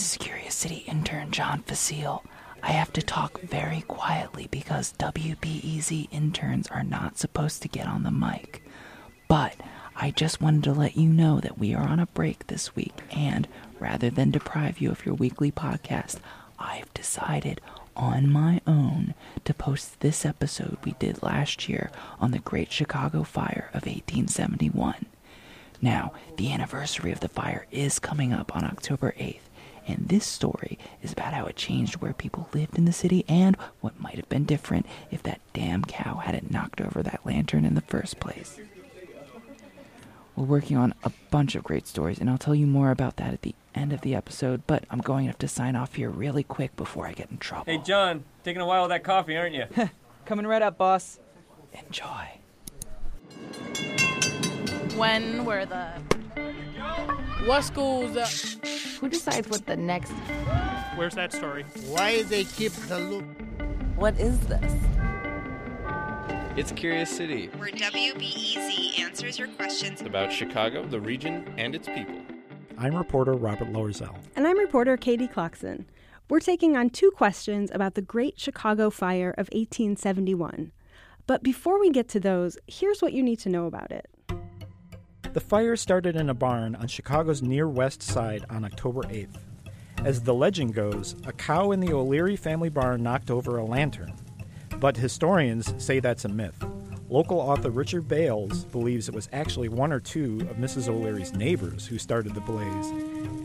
This is Curious City intern John Facile. I have to talk very quietly because WBEZ interns are not supposed to get on the mic. But I just wanted to let you know that we are on a break this week, and rather than deprive you of your weekly podcast, I've decided on my own to post this episode we did last year on the Great Chicago Fire of 1871. Now, the anniversary of the fire is coming up on October 8th, and this story is about how it changed where people lived in the city and what might have been different if that damn cow hadn't knocked over that lantern in the first place. We're working on a bunch of great stories, and I'll tell you more about that at the end of the episode, but I'm going to have to sign off here really quick before I get in trouble. Hey, John, taking a while with that coffee, aren't you? Coming right up, boss. Enjoy. When were the. What school's that? Who decides what the next. Where's that story? Why they keep the loop? What is this? It's Curious City. where WBEZ answers your questions about Chicago, the region, and its people. I'm reporter Robert Loerzel. And I'm reporter Katie Klocksin. We're taking on two questions about the Great Chicago Fire of 1871. But before we get to those, here's what you need to know about it. The fire started in a barn on Chicago's near west side on October 8th. As the legend goes, a cow in the O'Leary family barn knocked over a lantern. But historians say that's a myth. Local author Richard Bales believes it was actually one or two of Mrs. O'Leary's neighbors who started the blaze,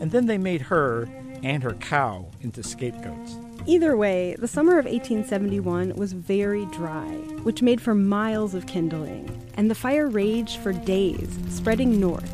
and then they made her and her cow into scapegoats. Either way, the summer of 1871 was very dry, which made for miles of kindling, and the fire raged for days, spreading north.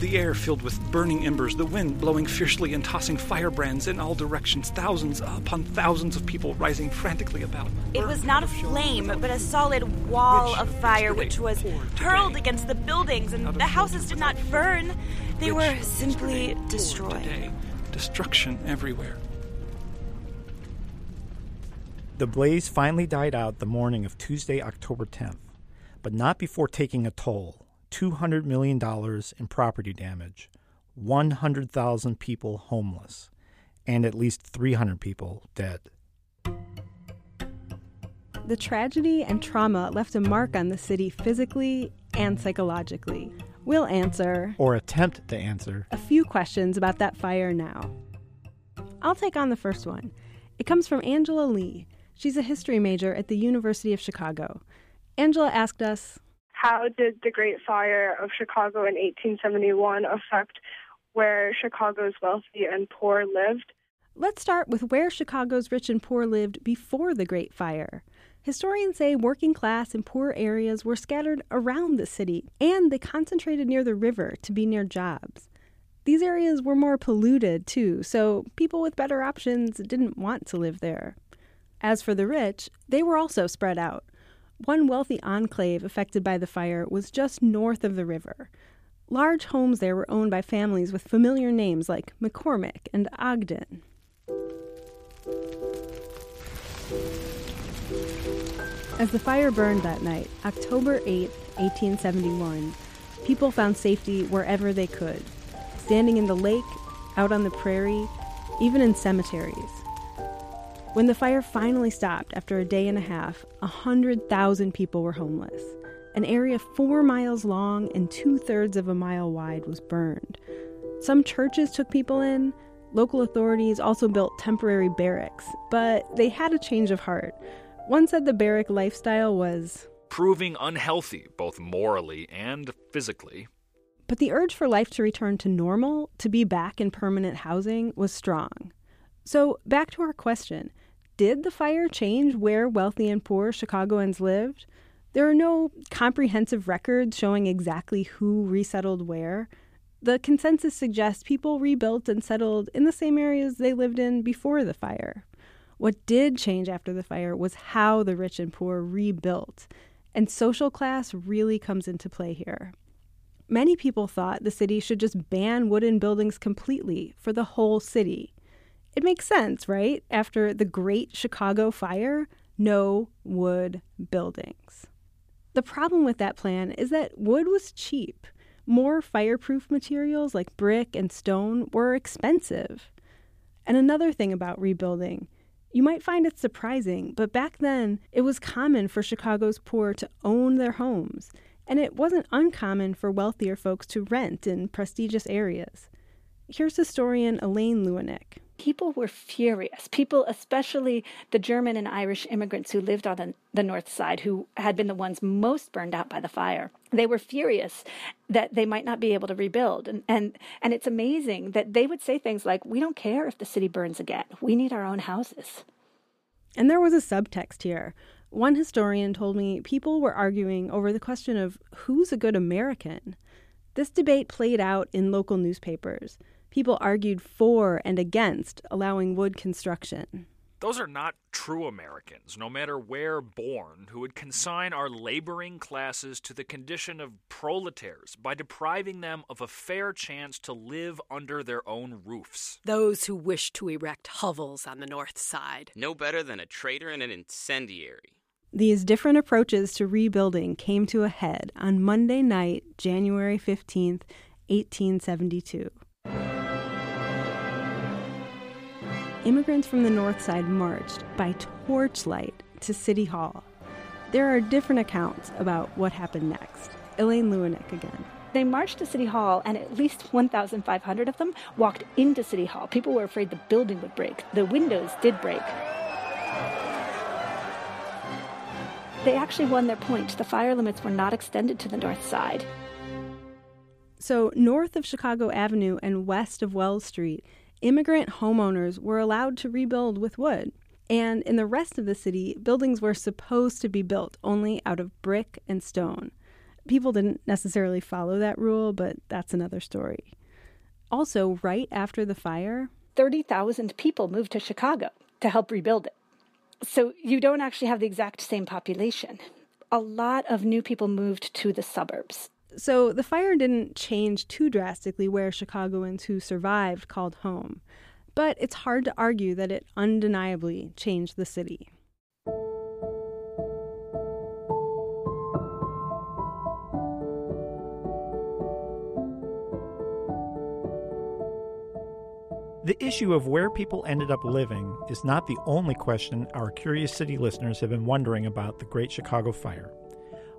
The air filled with burning embers, the wind blowing fiercely and tossing firebrands in all directions, thousands upon thousands of people rising frantically about. It was not a flame, but a solid wall of fire which was hurled against the buildings, and the houses did not burn. They were simply destroyed. Today, destruction everywhere. The blaze finally died out the morning of Tuesday, October 10th, but not before taking a toll $200 million in property damage, 100,000 people homeless, and at least 300 people dead. The tragedy and trauma left a mark on the city physically and psychologically. We'll answer, or attempt to answer, a few questions about that fire now. I'll take on the first one. It comes from Angela Lee. She's a history major at the University of Chicago. Angela asked us How did the Great Fire of Chicago in 1871 affect where Chicago's wealthy and poor lived? Let's start with where Chicago's rich and poor lived before the Great Fire. Historians say working class and poor areas were scattered around the city, and they concentrated near the river to be near jobs. These areas were more polluted, too, so people with better options didn't want to live there. As for the rich, they were also spread out. One wealthy enclave affected by the fire was just north of the river. Large homes there were owned by families with familiar names like McCormick and Ogden. As the fire burned that night, October 8, 1871, people found safety wherever they could standing in the lake, out on the prairie, even in cemeteries. When the fire finally stopped after a day and a half, 100,000 people were homeless. An area four miles long and two thirds of a mile wide was burned. Some churches took people in. Local authorities also built temporary barracks, but they had a change of heart. One said the barrack lifestyle was proving unhealthy, both morally and physically. But the urge for life to return to normal, to be back in permanent housing, was strong. So, back to our question Did the fire change where wealthy and poor Chicagoans lived? There are no comprehensive records showing exactly who resettled where. The consensus suggests people rebuilt and settled in the same areas they lived in before the fire. What did change after the fire was how the rich and poor rebuilt, and social class really comes into play here. Many people thought the city should just ban wooden buildings completely for the whole city. It makes sense, right? After the Great Chicago Fire, no wood buildings. The problem with that plan is that wood was cheap. More fireproof materials like brick and stone were expensive. And another thing about rebuilding, you might find it surprising, but back then it was common for Chicago's poor to own their homes, and it wasn't uncommon for wealthier folks to rent in prestigious areas. Here's historian Elaine Lewinnek. People were furious. People, especially the German and Irish immigrants who lived on the, the north side, who had been the ones most burned out by the fire, they were furious that they might not be able to rebuild. And, and, and it's amazing that they would say things like, We don't care if the city burns again, we need our own houses. And there was a subtext here. One historian told me people were arguing over the question of who's a good American. This debate played out in local newspapers people argued for and against allowing wood construction. Those are not true Americans, no matter where born, who would consign our laboring classes to the condition of proletaires by depriving them of a fair chance to live under their own roofs. Those who wish to erect hovels on the north side. No better than a traitor and an incendiary. These different approaches to rebuilding came to a head on Monday night, January 15th, 1872. Immigrants from the North Side marched by torchlight to City Hall. There are different accounts about what happened next. Elaine Lewinnek again. They marched to City Hall, and at least 1,500 of them walked into City Hall. People were afraid the building would break. The windows did break. They actually won their point. The fire limits were not extended to the north side. So, north of Chicago Avenue and west of Wells Street, immigrant homeowners were allowed to rebuild with wood. And in the rest of the city, buildings were supposed to be built only out of brick and stone. People didn't necessarily follow that rule, but that's another story. Also, right after the fire, 30,000 people moved to Chicago to help rebuild it. So you don't actually have the exact same population. A lot of new people moved to the suburbs. So the fire didn't change too drastically where Chicagoans who survived called home, but it's hard to argue that it undeniably changed the city. The issue of where people ended up living is not the only question our Curious City listeners have been wondering about the Great Chicago Fire.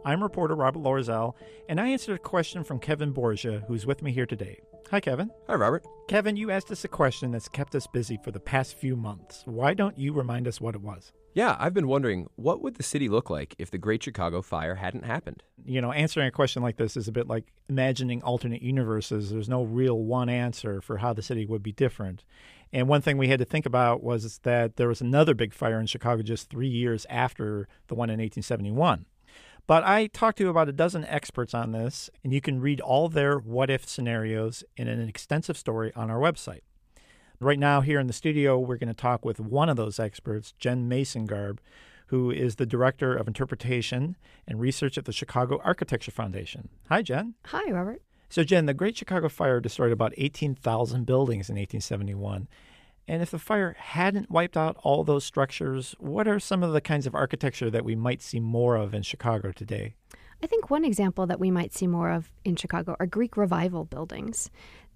I'm reporter Robert Loerzel, and I answered a question from Kevin Borgia, who's with me here today. Hi, Kevin. Hi, Robert. Kevin, you asked us a question that's kept us busy for the past few months. Why don't you remind us what it was? Yeah, I've been wondering what would the city look like if the Great Chicago Fire hadn't happened? You know, answering a question like this is a bit like imagining alternate universes. There's no real one answer for how the city would be different. And one thing we had to think about was that there was another big fire in Chicago just three years after the one in 1871. But I talked to about a dozen experts on this, and you can read all their what if scenarios in an extensive story on our website. Right now, here in the studio, we're going to talk with one of those experts, Jen Masengarb, who is the Director of Interpretation and Research at the Chicago Architecture Foundation. Hi, Jen. Hi, Robert. So, Jen, the Great Chicago Fire destroyed about 18,000 buildings in 1871. And if the fire hadn't wiped out all those structures, what are some of the kinds of architecture that we might see more of in Chicago today? I think one example that we might see more of in Chicago are Greek revival buildings.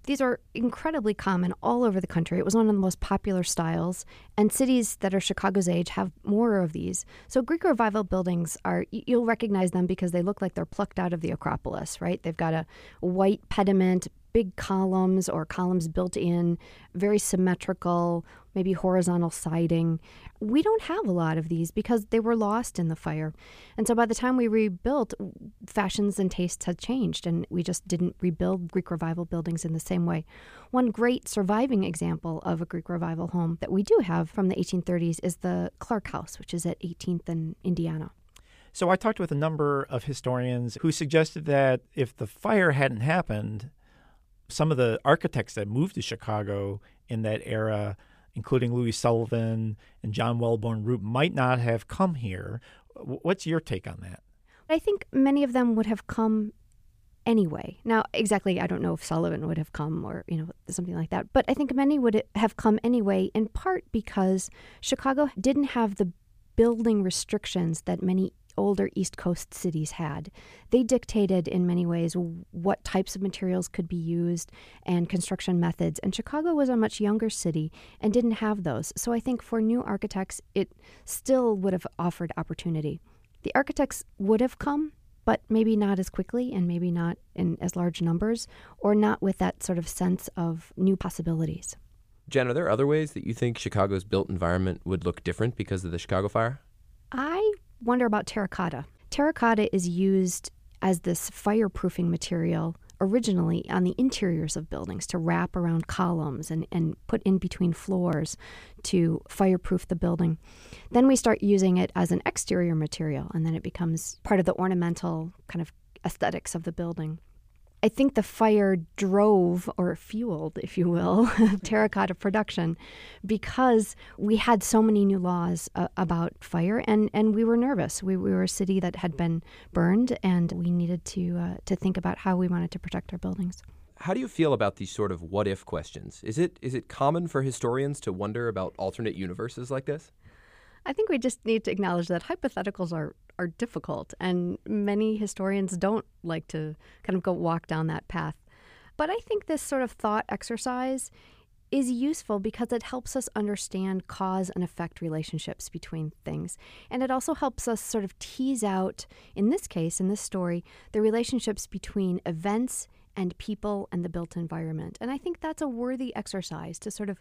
These are incredibly common all over the country. It was one of the most popular styles, and cities that are Chicago's age have more of these. So, Greek revival buildings are, you'll recognize them because they look like they're plucked out of the Acropolis, right? They've got a white pediment, big columns or columns built in, very symmetrical, maybe horizontal siding. We don't have a lot of these because they were lost in the fire. And so by the time we rebuilt, fashions and tastes had changed, and we just didn't rebuild Greek revival buildings in the same way. One great surviving example of a Greek revival home that we do have from the 1830s is the Clark House, which is at 18th and Indiana. So I talked with a number of historians who suggested that if the fire hadn't happened, some of the architects that moved to Chicago in that era, including Louis Sullivan and John Wellborn Root, might not have come here. What's your take on that? I think many of them would have come anyway. Now, exactly, I don't know if Sullivan would have come or, you know, something like that, but I think many would have come anyway, in part because Chicago didn't have the building restrictions that many older East Coast cities had. They dictated, in many ways, what types of materials could be used and construction methods. And Chicago was a much younger city and didn't have those. So I think for new architects, it still would have offered opportunity. The architects would have come, but maybe not as quickly and maybe not in as large numbers or not with that sort of sense of new possibilities. Jen, are there other ways that you think Chicago's built environment would look different because of the Chicago fire? I wonder about terracotta. Terracotta is used as this fireproofing material originally on the interiors of buildings to wrap around columns and, and put in between floors to fireproof the building. Then we start using it as an exterior material, and then it becomes part of the ornamental kind of aesthetics of the building. I think the fire drove or fueled, if you will, terracotta production because we had so many new laws uh, about fire and, and we were nervous. We, we were a city that had been burned and we needed to, uh, to think about how we wanted to protect our buildings. How do you feel about these sort of what if questions? Is it, is it common for historians to wonder about alternate universes like this? I think we just need to acknowledge that hypotheticals are are difficult, and many historians don't like to kind of go walk down that path. But I think this sort of thought exercise is useful because it helps us understand cause and effect relationships between things. And it also helps us sort of tease out, in this case, in this story, the relationships between events and people and the built environment. And I think that's a worthy exercise to sort of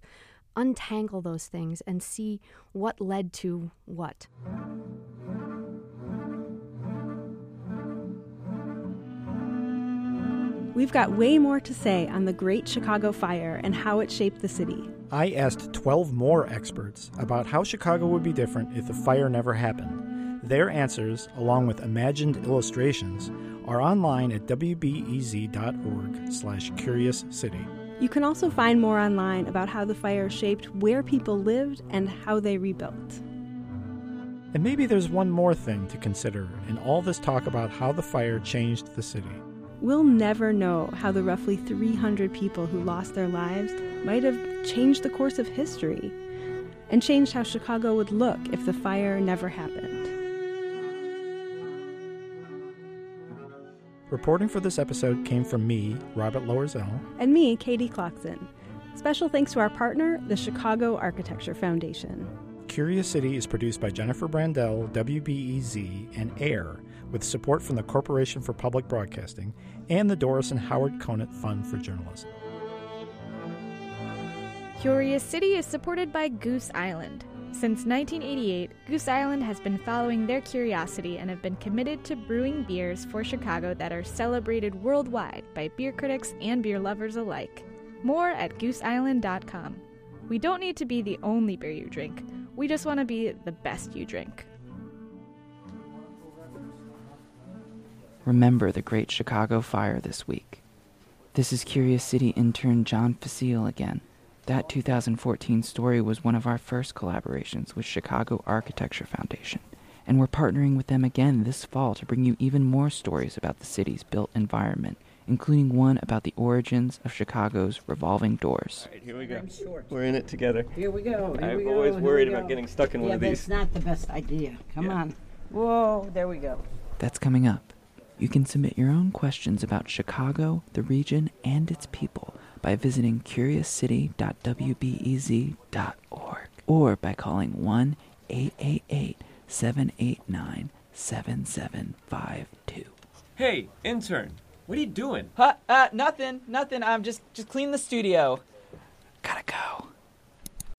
untangle those things and see what led to what. We've got way more to say on the Great Chicago Fire and how it shaped the city. I asked 12 more experts about how Chicago would be different if the fire never happened. Their answers, along with imagined illustrations, are online at wbez.org slash curious city. You can also find more online about how the fire shaped where people lived and how they rebuilt. And maybe there's one more thing to consider in all this talk about how the fire changed the city. We'll never know how the roughly 300 people who lost their lives might have changed the course of history and changed how Chicago would look if the fire never happened. Reporting for this episode came from me, Robert Loerzel, and me, Katie Klocksin. Special thanks to our partner, the Chicago Architecture Foundation. Curious City is produced by Jennifer Brandel, WBEZ, and AIR, with support from the Corporation for Public Broadcasting and the Doris and Howard Conant Fund for Journalism. Curious City is supported by Goose Island. Since 1988, Goose Island has been following their curiosity and have been committed to brewing beers for Chicago that are celebrated worldwide by beer critics and beer lovers alike. More at gooseisland.com. We don't need to be the only beer you drink, we just want to be the best you drink. Remember the Great Chicago Fire this week. This is Curious City intern John Facile again. That 2014 story was one of our first collaborations with Chicago Architecture Foundation, and we're partnering with them again this fall to bring you even more stories about the city's built environment, including one about the origins of Chicago's revolving doors. All right, here we go. We're in it together. Here we go. Here I've we go. always here worried about getting stuck in yeah, one of these. that's not the best idea. Come Yeah. on. Whoa, there we go. That's coming up. You can submit your own questions about Chicago, the region, and its people by visiting curiouscity.wbez.org or by calling 1 888 789 7752. Hey, intern, what are you doing? Huh? Uh, nothing, nothing. I'm just just clean the studio.